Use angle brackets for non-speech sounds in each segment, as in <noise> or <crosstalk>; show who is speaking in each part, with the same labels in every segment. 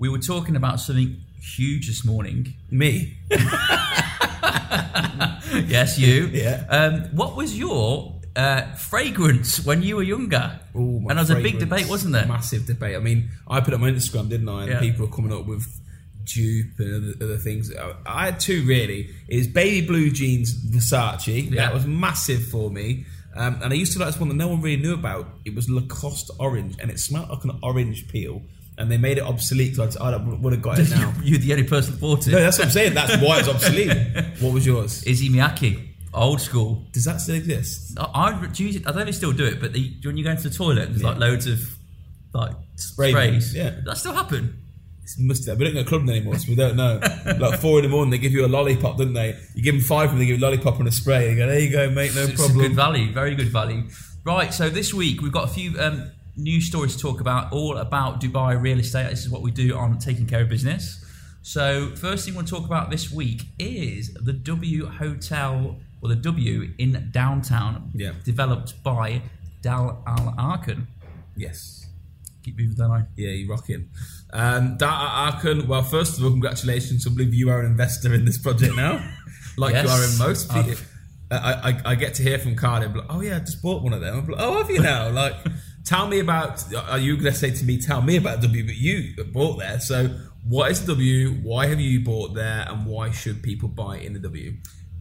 Speaker 1: we were talking about something huge this morning.
Speaker 2: Me. <laughs>
Speaker 1: yes, you.
Speaker 2: Yeah.
Speaker 1: Um, what was your uh, fragrance when you were younger?
Speaker 2: Ooh, my
Speaker 1: and there was a big debate, wasn't there?
Speaker 2: Massive debate. I mean, I put it on my Instagram, didn't I? And
Speaker 1: Yeah.
Speaker 2: people were coming up with dupe and other, other things. I- I had two really. Is baby blue jeans Versace.
Speaker 1: Yeah.
Speaker 2: That was massive for me. Um, and I used to like this one that no one really knew about. It was Lacoste orange, and it smelled like an orange peel. And they made it obsolete because I would have got it <laughs> now.
Speaker 1: You're the only person that bought it.
Speaker 2: no, that's what I'm saying. That's why it's obsolete. <laughs> What was yours?
Speaker 1: Issey Miyake, old school.
Speaker 2: Does that still exist?
Speaker 1: I, I, do you- I don't know if they still do it, but the, when you go into the toilet, there's like loads of like
Speaker 2: Spray
Speaker 1: sprays.
Speaker 2: yeah.
Speaker 1: That still happen?
Speaker 2: It's must have. We don't go clubbing anymore, so we don't know. <laughs> like four in the morning, they give you a lollipop, don't they? You give them five, and they give you a lollipop and a spray. And you go, there you go, mate, no
Speaker 1: it's a
Speaker 2: problem.
Speaker 1: good value, very good value. Right, so this week we've got a few um, news stories to talk about, all about Dubai real estate. This is what we do on taking care of business. So, first thing we'll talk about this week is the W Hotel, or the W in downtown,
Speaker 2: Yeah.
Speaker 1: developed by Dar Al Arkan.
Speaker 2: Yes.
Speaker 1: Keep moving that line.
Speaker 2: Yeah, you're rocking. Um, Al Arkan, well, first of all, congratulations. I believe you are an investor in this project now, <laughs> like you are in most people. I, I, I get to hear from Cardiff, like, oh yeah, I just bought one of them. I'm like, oh, have you now? Like, tell me about. Are you going to say to me, tell me about W? But you bought there, so what is W? Why have you bought there, and why should people buy in the W?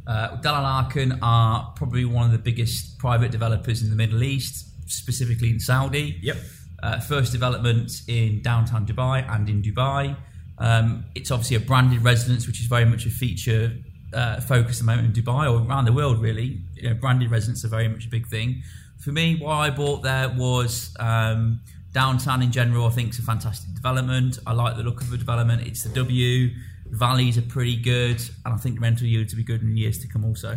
Speaker 1: Uh, Dar Al Arkan are probably one of the biggest private developers in the Middle East, specifically in Saudi.
Speaker 2: Yep.
Speaker 1: Uh, first development in downtown Dubai and in Dubai. Um, it's obviously a branded residence, which is very much a feature uh, focus at the moment in Dubai or around the world, really. You know, branded residents are very much a big thing. For me, why I bought there was um, downtown in general. I think it's a fantastic development. I like the look of the development. It's the W. The Valleys are pretty good, and I think the rental yields will be good in years to come. Also,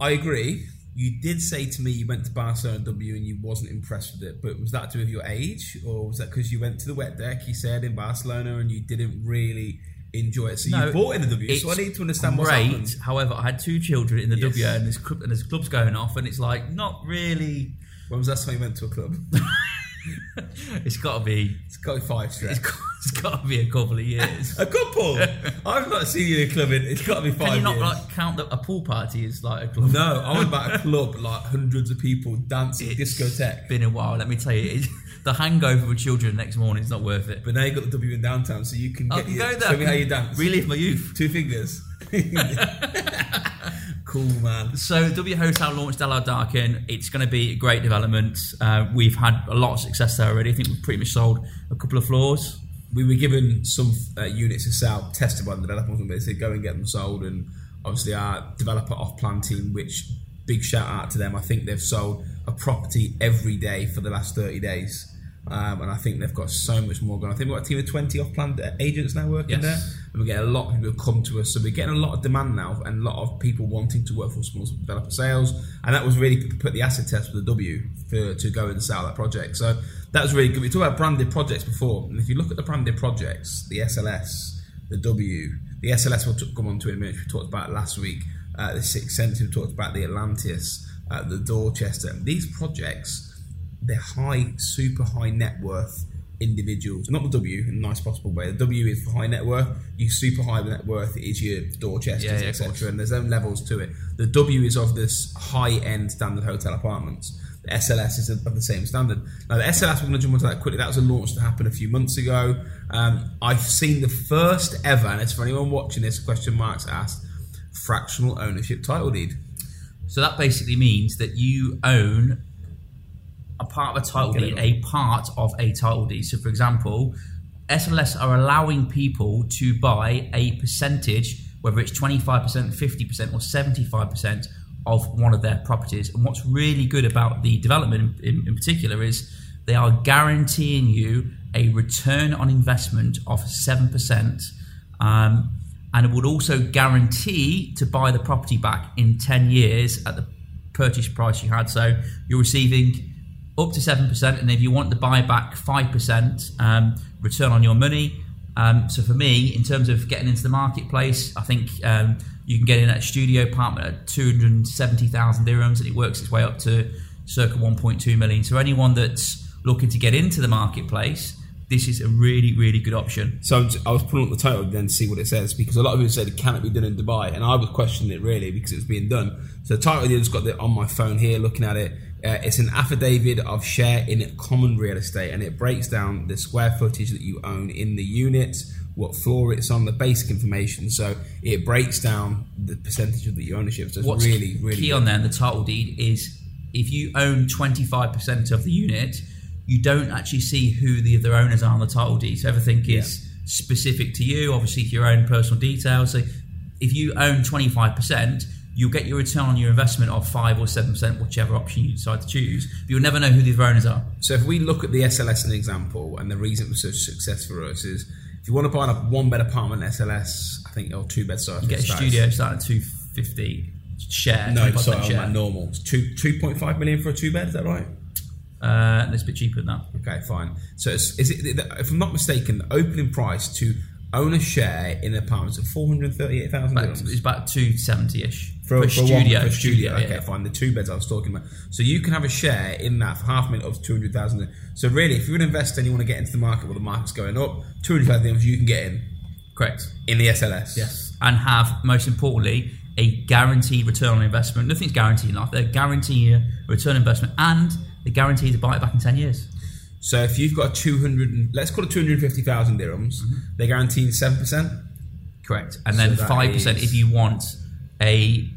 Speaker 2: I agree. You did say to me you went to Barcelona W and you wasn't impressed with it, but was that due to your age, or was that because you went to the wet deck? You said in Barcelona and you didn't really enjoy it, so
Speaker 1: No,
Speaker 2: you bought in the W. So I need to understand what's
Speaker 1: great.
Speaker 2: happened.
Speaker 1: However, I had two children in the
Speaker 2: Yes.
Speaker 1: W, and there's, club, and there's clubs going off, and it's like not really.
Speaker 2: When was that time you went to a club? <laughs> <laughs>
Speaker 1: It's got to be.
Speaker 2: It's got to be five
Speaker 1: It's
Speaker 2: straight.
Speaker 1: got, it's got to be a couple of years. <laughs>
Speaker 2: A couple. I've not seen you in a club. In, it's got to be five
Speaker 1: Can you not
Speaker 2: years.
Speaker 1: like count that a pool party is like a club?
Speaker 2: no, I went about a club like hundreds of people dancing,
Speaker 1: It's
Speaker 2: discotheque.
Speaker 1: Been a while. Let me tell you, it, the hangover with children next morning is not worth it.
Speaker 2: But now you got the W in downtown, so you can
Speaker 1: I
Speaker 2: get
Speaker 1: can
Speaker 2: your,
Speaker 1: go there.
Speaker 2: Show me how you dance.
Speaker 1: Relive my youth.
Speaker 2: Two fingers. <laughs> cool, man.
Speaker 1: So W Hotel launched Al Darkin. It's going to be a great development. Uh, we've had a lot of success there already. I think we've pretty much sold a couple of floors.
Speaker 2: we were given some uh, units to sell, tested by the developers, and they said go and get them sold. And obviously, our developer off plan team, which big shout out to them. I think they've sold a property every day for the last 30 days. Um, and I think they've got so much more going. I think we've got a team of 20 off plan agents now working
Speaker 1: Yes.
Speaker 2: there. And we get a lot of people who come to us. So we're getting a lot of demand now and a lot of people wanting to work for small developer sales. And that was really put the asset test for the W for, to go and sell that project. So that was really good. We talked about branded projects before. And if you look at the branded projects, the SLS, the W, the SLS we'll come on to in a minute, we talked about last week. Uh, the Sixth Sense, we talked about the Atlantis, uh, the Dorchester. These projects, they're high, super high net worth individuals. Not the W in a nice possible way. The W is for high net worth. Your super high net worth is your Dorchesters,
Speaker 1: Yeah, yeah,
Speaker 2: etc. And there's own levels to it. The W is of this high end standard hotel apartments. The SLS is of the same standard. Now the SLS, we're going to jump onto that quickly. That was a launch that happened a few months ago. Um, I've seen the first ever, and it's for anyone watching this, question marks asked, fractional ownership title deed.
Speaker 1: So that basically means that you own a part of a title deed, a part of a title deed. So, for example, SLS are allowing people to buy a percentage, whether it's 25%, 50%, or 75% of one of their properties. And what's really good about the development in, in, in particular is they are guaranteeing you a return on investment of 7%. Um, and it would also guarantee to buy the property back in 10 years at the purchase price you had. So you're receiving up to 7%, and if you want to buy back 5% um, return on your money. Um, so for me, in terms of getting into the marketplace, I think um, you can get in at a studio apartment at 270,000 dirhams, and it works its way up to circa 1.2 million. So anyone that's looking to get into the marketplace, this is a really, really good option.
Speaker 2: So I was pulling up the title then to see what it says because a lot of people said, "Can it be done in Dubai?" And I was questioning it really because it was being done. So the title has got it on my phone here, looking at it. Uh, it's an affidavit of share in common real estate, and it breaks down the square footage that you own in the unit, what floor it's on, the basic information. So it breaks down the percentage of the ownership. So it's
Speaker 1: What's
Speaker 2: really, really
Speaker 1: key
Speaker 2: good.
Speaker 1: on there in the title deed is if you own 25% of the unit, you don't actually see who the other owners are on the title deed. So everything is specific to you, obviously to your own personal details. So if you own 25%, you'll get your return on your investment of 5 or 7%, whichever option you decide to choose. But you'll never know who the other owners are.
Speaker 2: So if we look at the SLS as an example, and the reason it was such success for us is if you want to buy a one bed apartment SLS, I think or two bed size,
Speaker 1: You get a studio starting at 250 share.
Speaker 2: No,
Speaker 1: 25%
Speaker 2: sorry, on
Speaker 1: share.
Speaker 2: like normal. It's two two point five million for a two bed. Is that right?
Speaker 1: Uh, that's a bit cheaper than that.
Speaker 2: Okay, fine. So it's, is it? If I'm not mistaken, the opening price to own a share in an apartment is four hundred thirty-eight thousand
Speaker 1: it's about 270 ish.
Speaker 2: For,
Speaker 1: For,
Speaker 2: for one-
Speaker 1: studio.
Speaker 2: for a studio. okay,
Speaker 1: yeah.
Speaker 2: fine. The two beds I was talking about. So you can have a share in that for half a minute of two hundred thousand. So really, if you're an investor and you want to get into the market where the market's going up, two hundred thousand dirhams you can get in
Speaker 1: Correct.
Speaker 2: in the SLS.
Speaker 1: Yes. And have, most importantly, a guaranteed return on investment. Nothing's guaranteed in life. They're guaranteeing a return on investment and they're guarantee to buy it back in 10 years.
Speaker 2: So if you've got a two hundred, let's call it two hundred fifty thousand dirhams, mm-hmm. they're guaranteeing seven percent.
Speaker 1: Correct. And then
Speaker 2: that
Speaker 1: 5%
Speaker 2: is-
Speaker 1: if you want a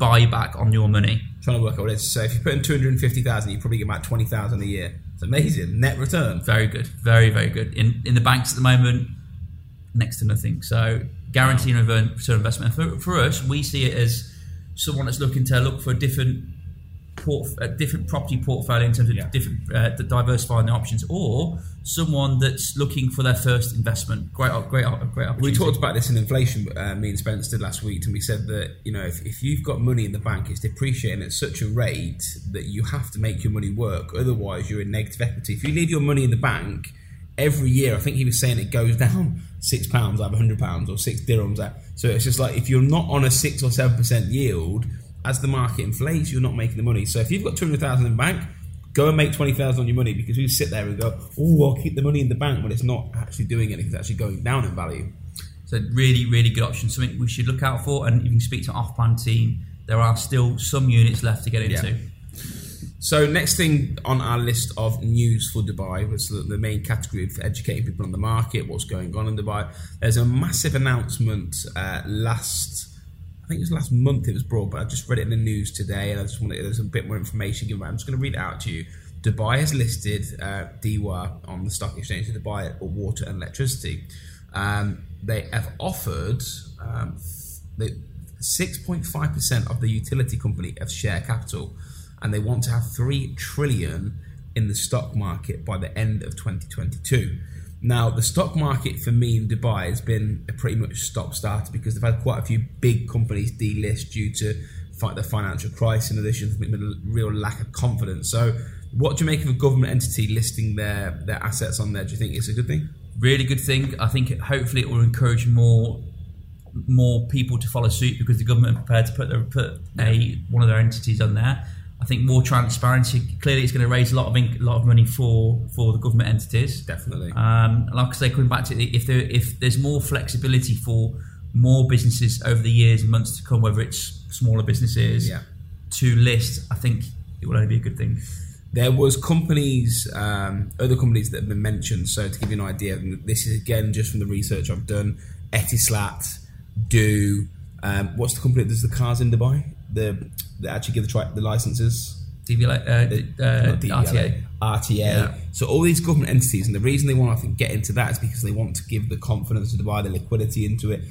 Speaker 1: buyback on your money.
Speaker 2: Trying to work out what it is. So if you put in two hundred fifty thousand, you probably get about twenty thousand a year. It's amazing net return.
Speaker 1: Very good. Very, very good. In in the banks at the moment, next to nothing. So guaranteeing return investment. For, for us, we see it as someone that's looking to look for different port, a different property portfolio in terms of
Speaker 2: Yeah.
Speaker 1: different uh, diversifying the options, or someone that's looking for their first investment. Great, great, great opportunity.
Speaker 2: We talked about this in inflation. Uh, me and Spence did last week, and we said that you know if, if you've got money in the bank, it's depreciating at such a rate that you have to make your money work. Otherwise, you're in negative equity. If you leave your money in the bank every year, I think he was saying it goes down six pounds out of hundred pounds or six dirhams out. So it's just like if you're not on a six or seven percent yield, as the market inflates, you're not making the money. So if you've got two hundred thousand in the bank. Go and make twenty thousand on your money because you sit there and go, "Oh, I'll keep the money in the bank," when it's not actually doing anything; it's actually going down in value.
Speaker 1: So really, really good option. Something we should look out for, and you can speak to off-plan team. There are still some units left to get into.
Speaker 2: Yeah. So next thing on our list of news for Dubai was the, the main category for educating people on the market, what's going on in Dubai. There's a massive announcement uh, last, think it was last month it was brought, but I just read it in the news today, and I just wanted there's a bit more information given. I'm just going to read it out to you. Dubai has listed uh, DEWA on the stock exchange of Dubai water and electricity. Um, they have offered um, the 6.5% of the utility company of share capital and they want to have 3 trillion in the stock market by the end of 2022 now the stock market for me in dubai has been a pretty much stop start because they've had quite a few big companies delist due to fight the financial crisis in addition to a real lack of confidence so what do you make of a government entity listing their their assets on there do you think it's a good thing
Speaker 1: Really good thing. I think hopefully it will encourage more more people to follow suit because the government are prepared to put their, put a one of their entities on there. I think more transparency. Clearly, it's going to raise a lot of in, lot of money for for the government entities.
Speaker 2: definitely
Speaker 1: Um, like I say, coming back to it, if there if there's more flexibility for more businesses over the years and months to come, whether it's smaller businesses
Speaker 2: Yeah.
Speaker 1: to list, I think it will only be a good thing.
Speaker 2: There was companies, um, other companies that have been mentioned. So to give you an idea, this is again just from the research I've done. Etisalat, Do, um, what's the company that does the cars in Dubai? The that actually give the tri- the licenses.
Speaker 1: DVLA, uh, uh,
Speaker 2: Not DVLA,
Speaker 1: RTA.
Speaker 2: RTA.
Speaker 1: Yeah.
Speaker 2: So all these government entities, and the reason they want to think, get into that is because they want to give the confidence to Dubai, the liquidity into it.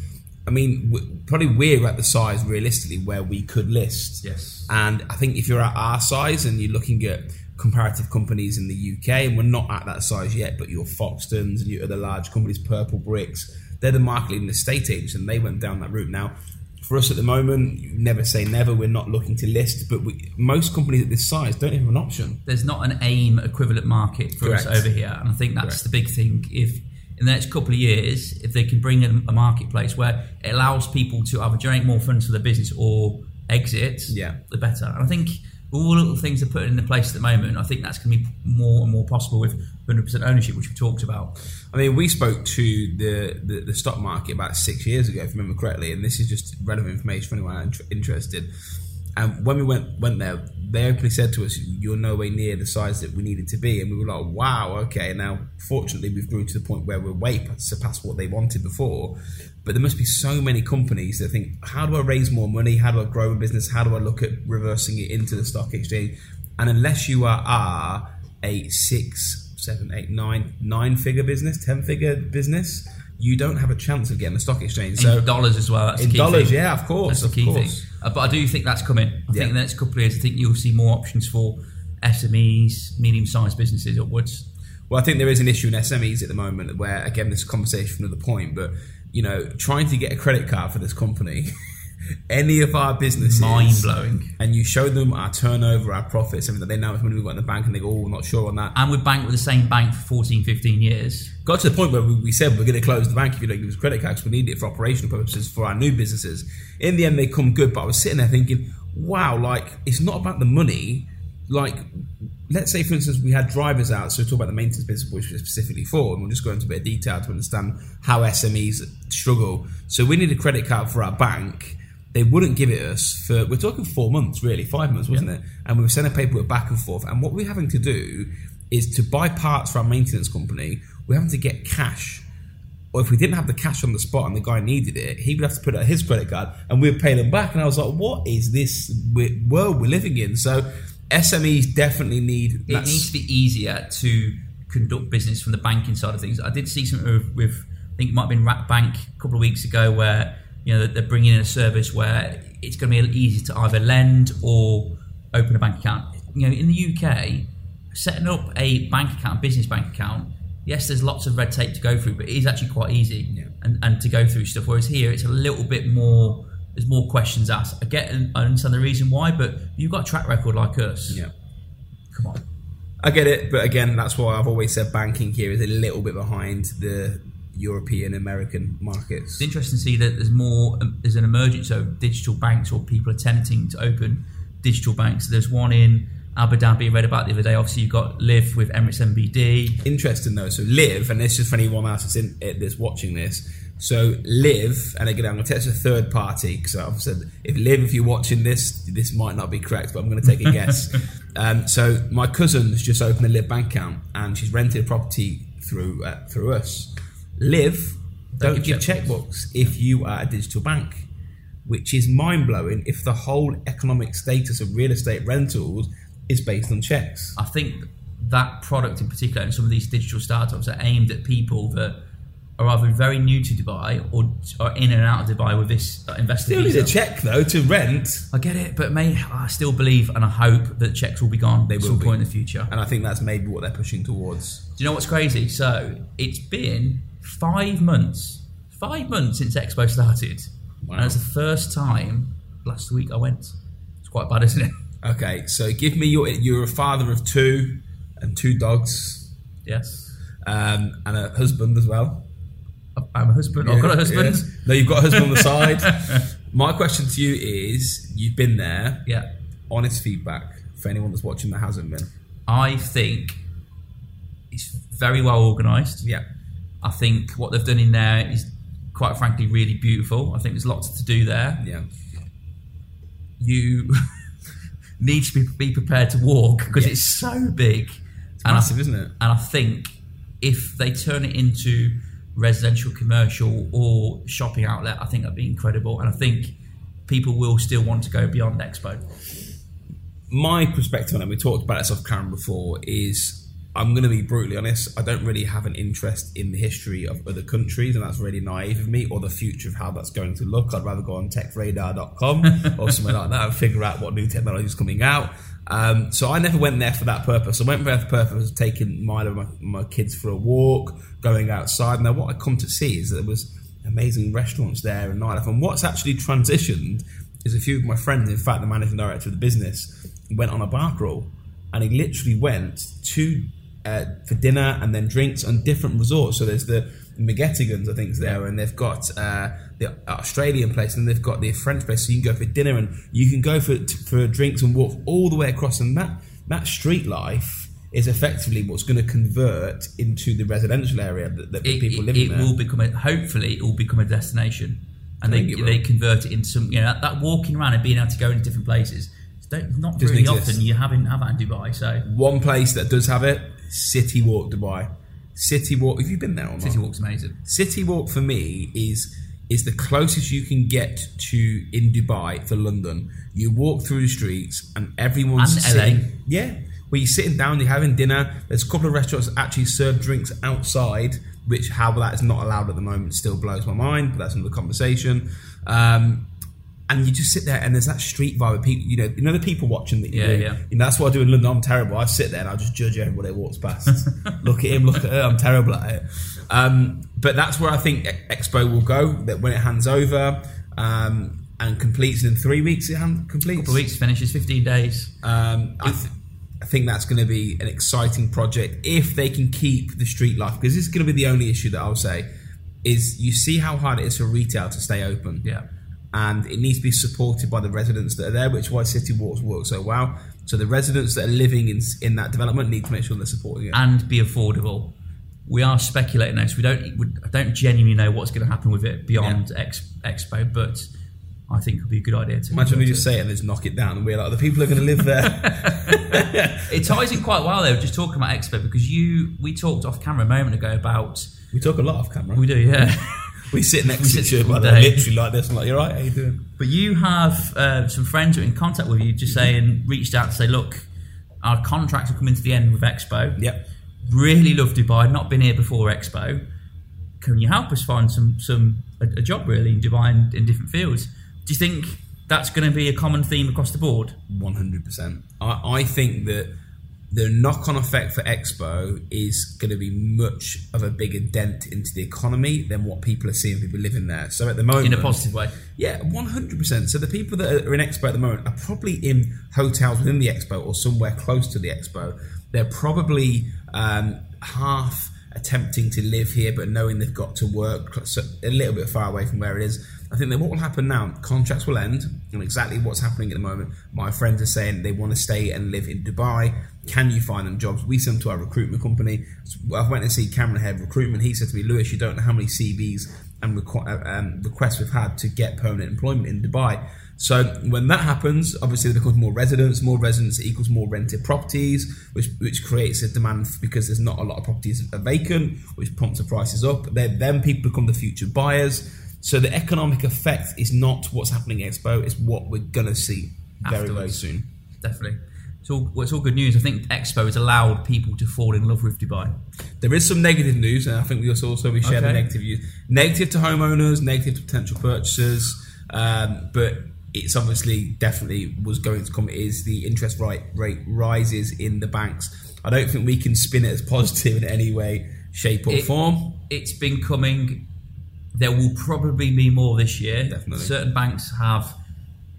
Speaker 2: I mean, w- probably we're at the size realistically where we could list.
Speaker 1: Yes.
Speaker 2: And I think if you're at our size and you're looking at comparative companies in the UK, and we're not at that size yet, but your Foxtons and your other large companies, Purplebricks, they're the market leading estate agents, and they went down that route. Now, for us at the moment, never say never. We're not looking to list, but we, most companies at this size don't even have an option.
Speaker 1: there's not an AIM equivalent market for us over here, and I think that's
Speaker 2: Correct.
Speaker 1: the big thing. If in the next couple of years, if they can bring in a marketplace where it allows people to either generate more funds for their business or exit,
Speaker 2: Yeah.
Speaker 1: the better. And I think all the little things they're putting into place at the moment, and I think that's going to be more and more possible with 100% ownership, which we talked about.
Speaker 2: I mean, we spoke to the, the, the stock market about six years ago, if I remember correctly, and this is just relevant information for anyone interested. And when we went went there, they openly said to us, "You're nowhere near the size that we needed to be," and we were like, "Wow, okay." Now, fortunately, we've grown to the point where we're way surpassed what they wanted before. But there must be so many companies that think, "How do I raise more money? How do I grow a business? How do I look at reversing it into the stock exchange?" And unless you are, are a six, seven, eight, nine, nine figure business, ten figure business, you don't have a chance of getting the stock exchange. So
Speaker 1: in dollars as well. That's
Speaker 2: in
Speaker 1: key
Speaker 2: dollars,
Speaker 1: thing.
Speaker 2: yeah, of course,
Speaker 1: That's
Speaker 2: of
Speaker 1: key
Speaker 2: course.
Speaker 1: thing. Uh, but I do think that's coming. I
Speaker 2: Yeah.
Speaker 1: think in the next couple of years, I think you'll see more options for SMEs, medium-sized businesses upwards.
Speaker 2: Well, I think there is an issue in SMEs at the moment where, again, this conversation from another point, but you know, trying to get a credit card for this company, <laughs> any of our businesses,
Speaker 1: Mind blowing.
Speaker 2: and you show them our turnover, our profits, everything that they know how much money we've got in the bank, and they go, "Oh, we're not sure on that."
Speaker 1: And we're banked with the same bank for 14, 15 years.
Speaker 2: Got to the point where we, we said we're going to close the bank if you don't give us credit cards. We need it for operational purposes for our new businesses. In the end, they come good, but I was sitting there thinking, "Wow, like it's not about the money." Like, let's say, for instance, we had drivers out, so we talk about the maintenance business, which we're specifically for, and we'll just go into a bit of detail to understand how SMEs struggle. So we need a credit card for our bank. They wouldn't give it us for we're talking four months, really, five months, wasn't it? And we were sending paperwork back and forth. And what we're having to do is to buy parts for our maintenance company, we're having to get cash. Or if we didn't have the cash on the spot and the guy needed it, he would have to put it on his credit card and we'd pay them back. And I was like, what is this world we're living in? So SMEs definitely need
Speaker 1: It needs to be easier to conduct business from the banking side of things. I did see something with, with I think it might have been RAKBANK a couple of weeks ago, where you know they're bringing in a service where it's going to be easy to either lend or open a bank account. You know, in the UK, setting up a bank account, business bank account, yes, there's lots of red tape to go through, but it is actually quite easy
Speaker 2: Yeah.
Speaker 1: and, and to go through stuff. Whereas here, it's a little bit more. There's more questions asked. I get I understand the reason why, but you've got a track record like us.
Speaker 2: yeah.
Speaker 1: Come on.
Speaker 2: I get it, but again, that's why I've always said banking here is a little bit behind the European American markets.
Speaker 1: It's interesting to see that there's more, um, there's an emergence of digital banks or people attempting to open digital banks. There's one in Abu Dhabi I read about the other day. Obviously, you've got Liv with Emirates NBD.
Speaker 2: Interesting though. So Liv, and this is for anyone else that's in it, that's watching this. So Liv, and again, I'm going to test a third party because I've said if Liv, if you're watching this, this might not be correct, but I'm going to take a guess. <laughs> um, so my cousin's just opened a Liv bank account, and she's rented a property through uh, through us. Liv, don't,
Speaker 1: give
Speaker 2: give checkbooks if you are a digital bank, which is mind blowing. If the whole economic status of real estate rentals is based on checks.
Speaker 1: I think that product in particular and some of these digital startups are aimed at people that are either very new to Dubai or are in and out of Dubai with this uh, investor
Speaker 2: Still need a check though to rent.
Speaker 1: I get it, but may I still believe and I hope that checks will be gone
Speaker 2: They
Speaker 1: at
Speaker 2: will
Speaker 1: some
Speaker 2: be.
Speaker 1: point in the future.
Speaker 2: And I think that's maybe what they're pushing towards.
Speaker 1: Do you know what's crazy? So it's been five months, five months since Expo started,
Speaker 2: Wow.
Speaker 1: and it's the first time last week I went. It's quite bad, isn't it?
Speaker 2: Okay, so give me your. You're a father of two and two dogs,
Speaker 1: Yes,
Speaker 2: um, and a husband as well.
Speaker 1: I'm a husband. I've got a husband.
Speaker 2: Yes. No, you've got a husband on the side. <laughs> My question to you is: You've been there.
Speaker 1: Yeah,
Speaker 2: Honest feedback for anyone that's watching that hasn't been.
Speaker 1: I think it's very well organised.
Speaker 2: Yeah.
Speaker 1: I think what they've done in there is, quite frankly, really beautiful. I think there's lots to do there.
Speaker 2: Yeah.
Speaker 1: You <laughs> need to be, be prepared to walk because it's so big.
Speaker 2: It's
Speaker 1: And I-
Speaker 2: massive, isn't it?
Speaker 1: And I think if they turn it into residential, commercial, or shopping outlet, I think that'd be incredible. And I think people will still want to go beyond Expo.
Speaker 2: my perspective on it, we talked about this off camera before, is I'm going to be brutally honest. I don't really have an interest in the history of other countries, and that's really naive of me, or the future of how that's going to look. I'd rather go on techradar.com <laughs> or somewhere like that and figure out what new technology is coming out. Um, so I never went there for that purpose. I went there for the purpose of taking and my, my kids for a walk, going outside. Now, what I come to see is that there was amazing restaurants there and nightlife. And what's actually transitioned is a few of my friends, in fact, the managing director of the business, went on a bar crawl, and he literally went to uh, for dinner and then drinks on different resorts. So there's the Megatigans, I think, is there, and they've got uh, the Australian place, and they've got the French place. So you can go for dinner, and you can go for for drinks and walk all the way across. And that that street life is effectively what's going to convert into the residential area that, that
Speaker 1: it,
Speaker 2: people
Speaker 1: it,
Speaker 2: live
Speaker 1: it
Speaker 2: in. There.
Speaker 1: will become a, hopefully it will become a destination and they,
Speaker 2: it
Speaker 1: they convert it into some you know that, that walking around and being able to go into different places don't- not
Speaker 2: Doesn't
Speaker 1: really
Speaker 2: exist.
Speaker 1: often you haven't have that in Dubai so
Speaker 2: One place that does have it, City Walk Dubai. City Walk. Have you been there or not?
Speaker 1: City Walk's amazing
Speaker 2: City Walk for me is is the closest you can get to in Dubai for London. You walk through the streets and everyone's
Speaker 1: And LA.
Speaker 2: sitting. Yeah, where you're sitting down, you're having dinner. There's a couple of restaurants that actually serve drinks outside, which how that is not allowed at the moment still blows my mind. But that's another conversation. Um, and you just sit there and there's that street vibe of people you know you know the people watching that you
Speaker 1: Yeah,
Speaker 2: do.
Speaker 1: yeah.
Speaker 2: You know, that's what I do in London I'm terrible. I sit there and I just judge everybody that walks past. <laughs> Look at him look at her I'm terrible at it. Um, but that's where I think Expo will go that when it hands over um, and completes in three weeks it hand, completes?
Speaker 1: Couple of weeks finishes 15 days.
Speaker 2: Um, I, th- I think that's going to be an exciting project if they can keep the street life because this is going to be the only issue that I'll say is you see how hard it is for retail to stay open.
Speaker 1: Yeah
Speaker 2: and it needs to be supported by the residents that are there, which is why City Walks work so well. So the residents that are living in in that development need to make sure they're supporting it.
Speaker 1: and be affordable we are speculating now so we don't we, I don't genuinely know what's going to happen with it beyond Ex, Expo but I think it would be a good idea to
Speaker 2: Imagine we just say it and just knock it down, and we're like, the people are going to live there. <laughs>
Speaker 1: it ties in quite well though just talking about Expo because you we talked off camera a moment ago about
Speaker 2: we talk a lot off camera.
Speaker 1: we do yeah <laughs>
Speaker 2: We sit next
Speaker 1: We
Speaker 2: to each other,
Speaker 1: all
Speaker 2: by the
Speaker 1: day.
Speaker 2: way, literally like this. I'm like, you're right. How you doing?
Speaker 1: But you have uh, some friends who are in contact with you, just saying, reached out to say, look, our contracts are coming to the end with Expo.
Speaker 2: Yep.
Speaker 1: Really love Dubai. Not been here before Expo. Can you help us find some some a, a job really in Dubai in, in different fields? Do you think that's going to be a common theme across the board?
Speaker 2: One hundred percent. I I think that the knock-on effect for Expo is going to be much of a bigger dent into the economy than what people are seeing people living there. So at the moment,
Speaker 1: In a positive way.
Speaker 2: Yeah, one hundred percent. So the people that are in Expo at the moment are probably in hotels within the Expo or somewhere close to the Expo. They're probably um, half attempting to live here, but knowing they've got to work so a little bit far away from where it is. I think that what will happen now, contracts will end, and exactly what's happening at the moment. My friends are saying they want to stay and live in Dubai. Can you find them jobs? We send them to our recruitment company. So I went and see Cameron Head Recruitment. He said to me, Lewis, you don't know how many CVs and requ- uh, um, requests we've had to get permanent employment in Dubai. So when that happens, obviously there becomes more residents. More residents equals more rented properties, which which creates a demand because there's not a lot of properties are vacant, which pumps the prices up. Then then people become the future buyers. So the economic effect is not what's happening at Expo; it's what we're gonna see very very soon.
Speaker 1: Definitely. It's all, well, it's all good news. I think Expo has allowed people to fall in love with Dubai.
Speaker 2: There is some negative news, and I think we also also we share the negative news. Negative to homeowners, negative to potential purchasers, um, but it's obviously definitely was going to come. Is the interest rate rate rises in the banks? I don't think we can spin it as positive in any way, shape, or
Speaker 1: It-
Speaker 2: form.
Speaker 1: it's been coming. There will probably be more this year.
Speaker 2: Definitely.
Speaker 1: Certain banks have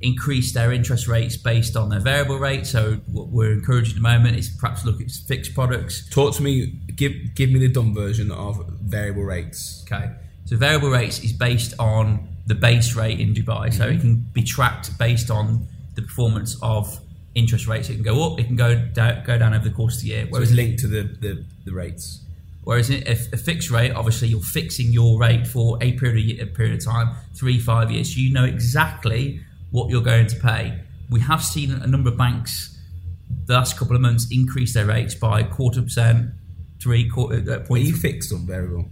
Speaker 1: increased their interest rates based on their variable rate. So what we're encouraging at the moment is perhaps look at fixed products.
Speaker 2: Talk to me. Give give me the dumb version of variable rates.
Speaker 1: Okay. So variable rates is based on the base rate in Dubai. So it mm-hmm. can be tracked based on the performance of interest rates. It can go up, it can go down, go down over the course of the year.
Speaker 2: So it's linked to the, the, the rates.
Speaker 1: Whereas in a, a fixed rate, obviously, you're fixing your rate for a period, a period of time, three, five years. So you know exactly what you're going to pay. We have seen a number of banks the last couple of months increase their rates by a quarter percent, three quarter uh,
Speaker 2: Are
Speaker 1: point.
Speaker 2: you fixed on variable?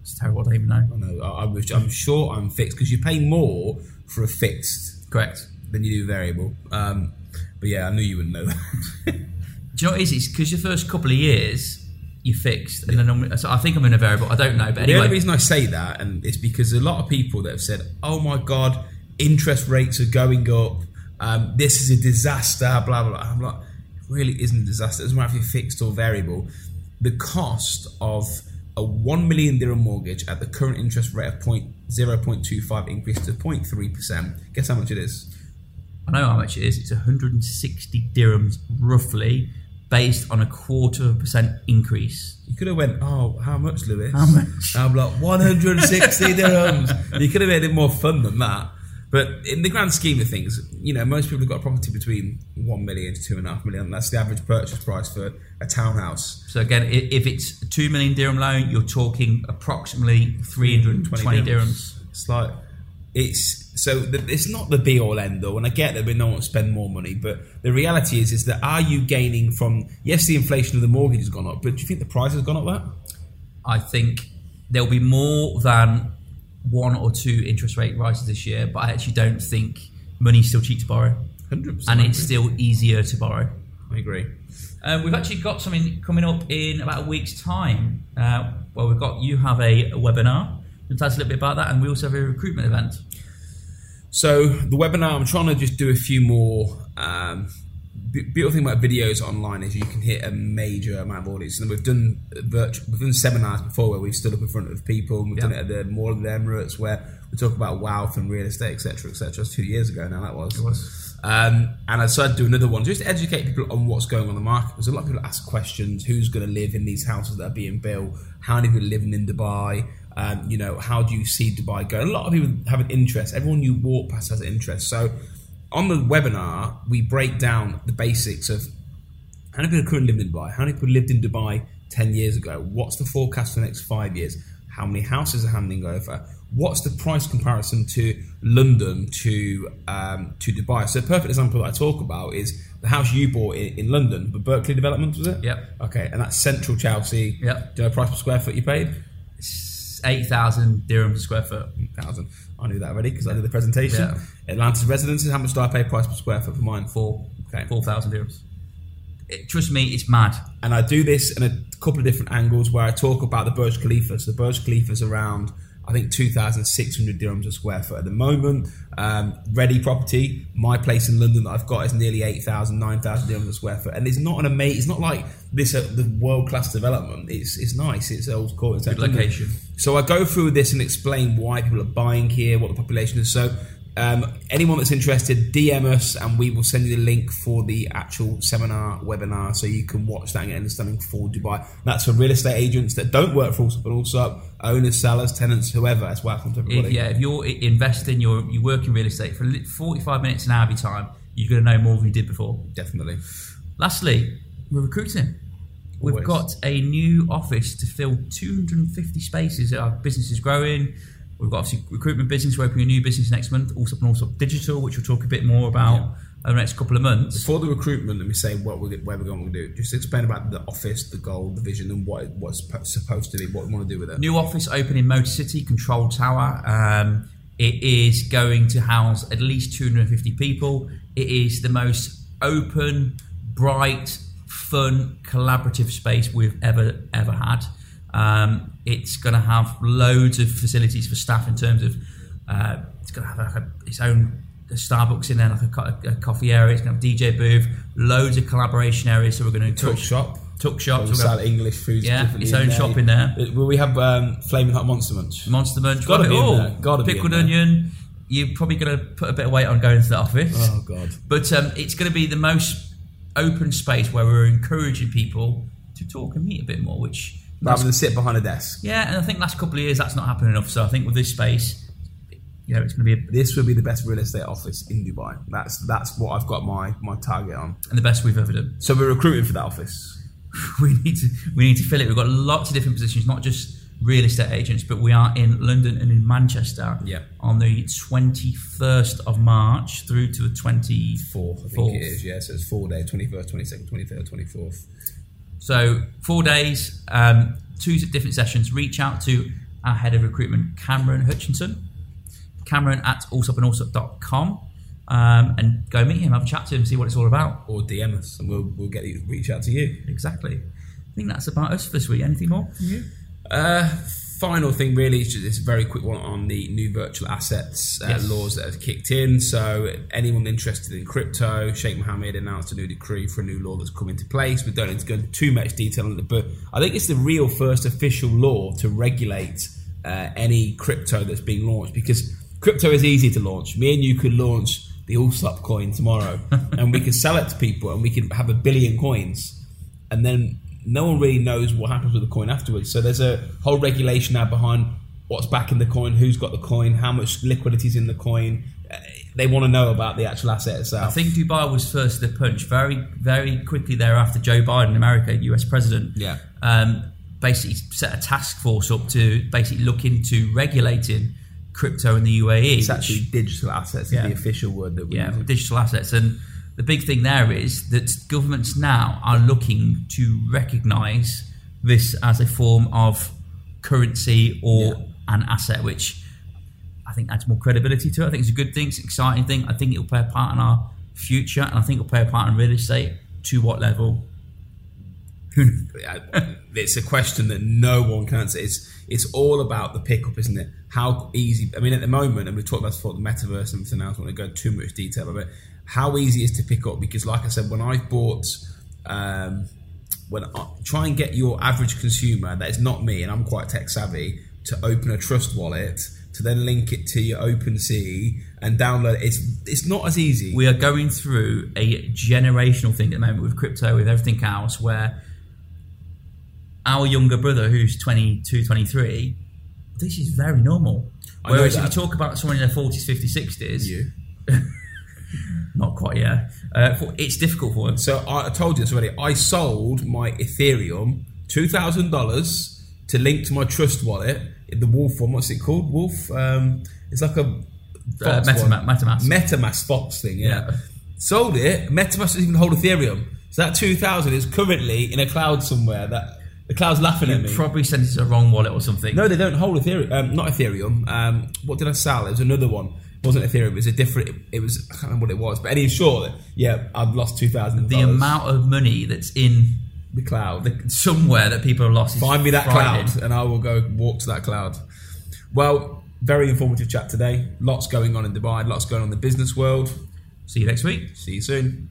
Speaker 1: It's terrible. I don't even know.
Speaker 2: I know. I, I'm sure I'm fixed because you pay more for a fixed
Speaker 1: Correct.
Speaker 2: than you do variable. Um, but yeah, I knew you wouldn't know that. <laughs>
Speaker 1: Do you know what it is? It's because your first couple of years you're fixed, and then I'm, so I think I'm in a variable. I don't know, but
Speaker 2: The only reason I say that, and it's because a lot of people that have said, "Oh my god, interest rates are going up. Um, this is a disaster." Blah blah. blah. I'm like, it really isn't a disaster. It doesn't matter if you're fixed or variable. The cost of a one million dirham mortgage at the current interest rate of point zero point two five increased to 0.3 percent. Guess how much it is?
Speaker 1: I know how much it is. It's 160 dirhams roughly based on a quarter of a percent increase.
Speaker 2: You could have went, oh, how much, Lewis?
Speaker 1: How much?
Speaker 2: I'm like 160 <laughs> dirhams. You could have made it more fun than that. But in the grand scheme of things, you know, most people have got a property between one million to two and a half million. That's the average purchase price for a townhouse.
Speaker 1: So again, if it's a two million dirham loan, you're talking approximately 320 dirhams.
Speaker 2: It's like it's so the, it's not the be all end all, and I get that we don't want to spend more money, but the reality is is that are you gaining from yes the inflation of the mortgage has gone up, but do you think the price has gone up that?
Speaker 1: I think there'll be more than one or two interest rate rises this year, but I actually don't think money's still cheap to borrow,
Speaker 2: Hundred percent,
Speaker 1: and it's still easier to borrow.
Speaker 2: I agree.
Speaker 1: Um, we've actually got something coming up in about a week's time. Uh, well, we've got you have a, a webinar. Can tell us a little bit about that, and we also have a recruitment event.
Speaker 2: So the webinar, I'm trying to just do a few more. Um, be- beautiful thing about videos online is you can hit a major amount of audience. And we've done virtual, we've done seminars before where we've stood up in front of people. And we've done it at the Mall of the Emirates where we talk about wealth and real estate, etc., etc. Two years ago now. That was.
Speaker 1: It was.
Speaker 2: Um, and I decided to do another one just to educate people on what's going on in the market. Because a lot of people ask questions: Who's going to live in these houses that are being built? How many people are living in Dubai? Um, you know, how do you see Dubai going? A lot of people have an interest. Everyone you walk past has an interest. So, on the webinar, we break down the basics of how many people currently live in Dubai? How many people lived in Dubai 10 years ago? What's the forecast for the next five years? How many houses are handing over? What's the price comparison to London to um, to Dubai? So, a perfect example that I talk about is the house you bought in, in London, the Berkeley development, was it?
Speaker 1: Yep.
Speaker 2: Okay, and that's central Chelsea.
Speaker 1: Yep.
Speaker 2: Do you know price per square foot you paid?
Speaker 1: 8,000 dirhams a square foot.
Speaker 2: Thousand. I knew that already because I did the presentation.
Speaker 1: Yeah.
Speaker 2: Atlantis residences, how much do I pay price per square foot for mine?
Speaker 1: Four.
Speaker 2: Okay.
Speaker 1: 4,000 euros. It, trust me, it's mad.
Speaker 2: and I do this in a couple of different angles where I talk about the Burj Khalifa. So the Burj Khalifa is around, I think, 2,600 dirhams a square foot at the moment. Um, ready property, my place in London that I've got is nearly 8,000, 9,000 dirhams a square foot. And it's not an amazing, it's not like this, uh, the world class development. It's it's nice. It's old court. It's
Speaker 1: Good location.
Speaker 2: so I go through this and explain why people are buying here, what the population is. So um, anyone that's interested, DM us and we will send you the link for the actual seminar webinar so you can watch that and get an understanding for Dubai. That's for real estate agents that don't work for Allsopp but also owners, sellers, tenants, whoever. It's welcome to
Speaker 1: If,
Speaker 2: everybody.
Speaker 1: yeah, if you're investing, you're, you work in real estate for 45 minutes an hour of your time, you're going to know more than you did before.
Speaker 2: Definitely.
Speaker 1: Lastly, we're recruiting. We've got a new office to fill 250 spaces. Our business is growing. We've got obviously recruitment business. We're opening a new business next month. Also, also digital, which we'll talk a bit more about over the next couple of months.
Speaker 2: For the recruitment, let me say what we're, where we're going to do. Just explain about the office, the goal, the vision, and what what's supposed to be, what we want to do with it.
Speaker 1: New office open in Motor City, Control Tower. Um, it is going to house at least 250 people. It is the most open, bright, fun, collaborative space we've ever ever had. Um, it's going to have loads of facilities for staff in terms of uh, it's going to have like a, its own Starbucks in there, like a, co- a coffee area. It's going to have DJ booth, loads of collaboration areas. So we're going to
Speaker 2: Tuck shop.
Speaker 1: tuck shops.
Speaker 2: We sell English foods.
Speaker 1: Yeah, its own
Speaker 2: there.
Speaker 1: shop in there.
Speaker 2: Uh, Will we have um, flaming hot monster munch?
Speaker 1: Monster Munch,
Speaker 2: Gotta
Speaker 1: it all.
Speaker 2: in
Speaker 1: Pickled onion. You're probably going to put a bit of weight on going to the office.
Speaker 2: Oh God.
Speaker 1: But um, it's going to be the most open space where we're encouraging people to talk and meet a bit more, which.
Speaker 2: Rather than sit behind a desk.
Speaker 1: yeah, and I think last couple of years that's not happening enough. So I think with this space, you know, it's going to be a,
Speaker 2: This will be the best real estate office in Dubai. That's that's what I've got my my target on.
Speaker 1: and the best we've ever done.
Speaker 2: So we're recruiting for that office. <laughs>
Speaker 1: we need to we need to fill it. We've got lots of different positions, not just real estate agents, but we are in London and in Manchester
Speaker 2: Yeah.
Speaker 1: on the 21st of March through to the 24th.
Speaker 2: Fourth, I think it is. Yeah, so it's four days: twenty first, twenty second, twenty third, twenty fourth.
Speaker 1: So four days, um, two different sessions. Reach out to our head of recruitment, Cameron Hutchinson, Cameron at allsoppandallsopp.com, um, and go meet him, have a chat to him, see what it's all about.
Speaker 2: Or DM us, and we'll we'll get you reach out to you.
Speaker 1: Exactly. I think that's about us for this week. Anything more from you?
Speaker 2: Uh, final thing, really, is just this very quick one on the new virtual assets uh,
Speaker 1: Yes.
Speaker 2: laws that have kicked in. So, anyone interested in crypto, Sheikh Mohammed announced a new decree for a new law that's come into place. We don't need to go into too much detail on it, but I think it's the real first official law to regulate uh, any crypto that's being launched because crypto is easy to launch. Me and you could launch the Allsopp coin tomorrow, <laughs> and we could sell it to people, and we could have a billion coins. and then no one really knows what happens with the coin afterwards. So there's a whole regulation now behind what's back in the coin, who's got the coin, how much liquidity is in the coin. Uh, They want to know about the actual asset itself.
Speaker 1: I think Dubai was first to the punch. Very, very quickly thereafter, Joe Biden, America, US president,
Speaker 2: Yeah.
Speaker 1: um, basically set a task force up to basically look into regulating crypto in the UAE.
Speaker 2: it's
Speaker 1: which-
Speaker 2: actually digital assets is
Speaker 1: Yeah.
Speaker 2: the official word that we
Speaker 1: yeah,
Speaker 2: use.
Speaker 1: digital assets. And the big thing there is that governments now are looking to recognise this as a form of currency or
Speaker 2: Yeah.
Speaker 1: an asset, which I think adds more credibility to it. I think it's a good thing, it's an exciting thing. I think it will play a part in our future, and I think it will play a part in real estate. To what level?
Speaker 2: It's a question that no one can answer. It's it's all about the pickup, isn't it? How easy? I mean, at the moment, and we've talked about this before, the metaverse and everything else. I don't want to go too much detail about it. How easy it is to pick up? Because, like I said, when I've bought, um, when I, try and get your average consumer that is not me, and I'm quite tech savvy, to open a Trust wallet to then link it to your OpenSea and download. it, It's it's not as easy.
Speaker 1: We are going through a generational thing at the moment with crypto, with everything else, where our younger brother, who's 22, 23, this is very normal. Whereas if you talk about someone in their 40s, 50s, 60s,
Speaker 2: you. <laughs>
Speaker 1: not quite yet, uh, for, it's difficult for them.
Speaker 2: So I, I told you this already. I sold my Ethereum two thousand dollars to link to my Trust wallet. The Wolf one, what's it called? Wolf. Um, it's like a
Speaker 1: Uh, MetaMask. MetaMask.
Speaker 2: MetaMask Fox thing. Yeah.
Speaker 1: Yeah.
Speaker 2: Sold it. MetaMask doesn't even hold Ethereum. So that two thousand is currently in a cloud somewhere. That the cloud's laughing at me.
Speaker 1: Probably sent it to the wrong wallet or something.
Speaker 2: no, they don't hold Ethereum. Um, not Ethereum. Um, what did I sell? It was another one. Wasn't Ethereum. It was a different. It, was. I can't remember what it was. But any short. Yeah, I've lost two thousand.
Speaker 1: the amount of money that's in
Speaker 2: the cloud.
Speaker 1: the, somewhere that people have lost.
Speaker 2: Find me that cloud, and I will go walk to that cloud. Well, very informative chat today. Lots going on in Dubai. Lots going on in the business world.
Speaker 1: See you next week.
Speaker 2: See you soon.